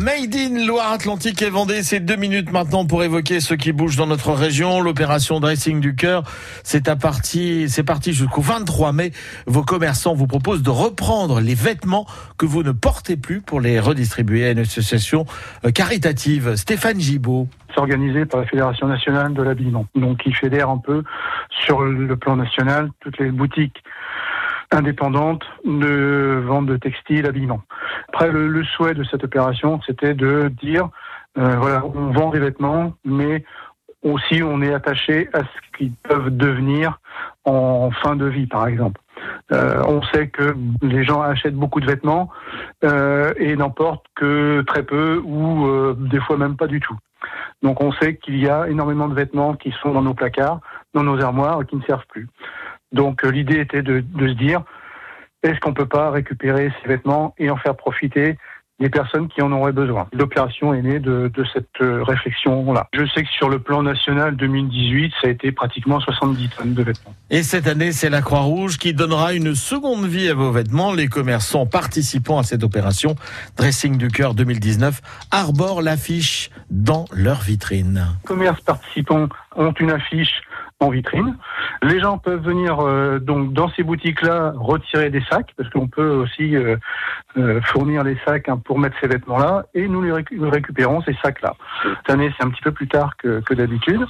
Made in Loire-Atlantique et Vendée, c'est deux minutes maintenant pour évoquer ce qui bouge dans notre région. L'opération Dressing du cœur, c'est à partir, c'est parti jusqu'au 23 mai. Vos commerçants vous proposent de reprendre les vêtements que vous ne portez plus pour les redistribuer à une association euh, caritative. Stéphane Gibault. C'est organisé par la Fédération nationale de l'habillement. Donc, qui fédère un peu sur le plan national toutes les boutiques indépendante de vente de textiles, habillement. Après, le, le, souhait de cette opération, c'était de dire, euh, voilà, on vend des vêtements, mais aussi on est attaché à ce qu'ils peuvent devenir en fin de vie, par exemple. Euh, on sait que les gens achètent beaucoup de vêtements euh, et n'en portent que très peu ou euh, des fois même pas du tout. Donc on sait qu'il y a énormément de vêtements qui sont dans nos placards, dans nos armoires, qui ne servent plus. Donc euh, l'idée était de, de, se dire, est-ce qu'on peut pas récupérer ces vêtements et en faire profiter des personnes qui en auraient besoin? L'opération est née de, de cette euh, réflexion-là. Je sais que sur le plan national 2018, ça a été pratiquement 70 tonnes de vêtements. Et cette année, c'est la Croix-Rouge qui donnera une seconde vie à vos vêtements. Les commerçants participant à cette opération, Dressing du Cœur 2019, arborent l'affiche dans leur vitrine. Les commerces participants ont une affiche en vitrine. Les gens peuvent venir euh, donc dans ces boutiques-là retirer des sacs parce qu'on peut aussi euh, euh, fournir les sacs hein, pour mettre ces vêtements-là et nous les récu récupérons ces sacs-là. Cette année c'est un petit peu plus tard que, que d'habitude,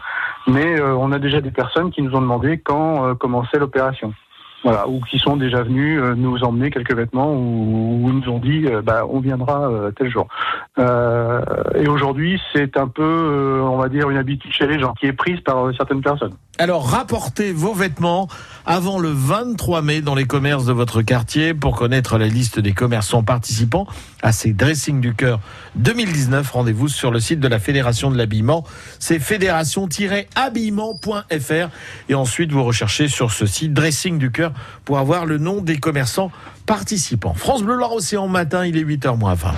mais on a déjà des personnes qui nous ont demandé quand commençait l'opération. Voilà, ou qui sont déjà venus euh, nous emmener quelques vêtements ou, ou nous ont dit euh, bah, on viendra euh, tel jour. Euh, et aujourd'hui, c'est un peu, on va dire, une habitude chez les gens qui est prise par certaines personnes. Alors, rapportez vos vêtements avant le 23 mai dans les commerces de votre quartier pour connaître la liste des commerçants participants à ces Dressing du Cœur 2019. Rendez-vous sur le site de la Fédération de l'habillement. C'est fédération-habillement.fr et ensuite vous recherchez sur ce site Dressing du Cœur pour avoir le nom des commerçants participants. France Bleu Loire Océan matin, il est 8h moins 20.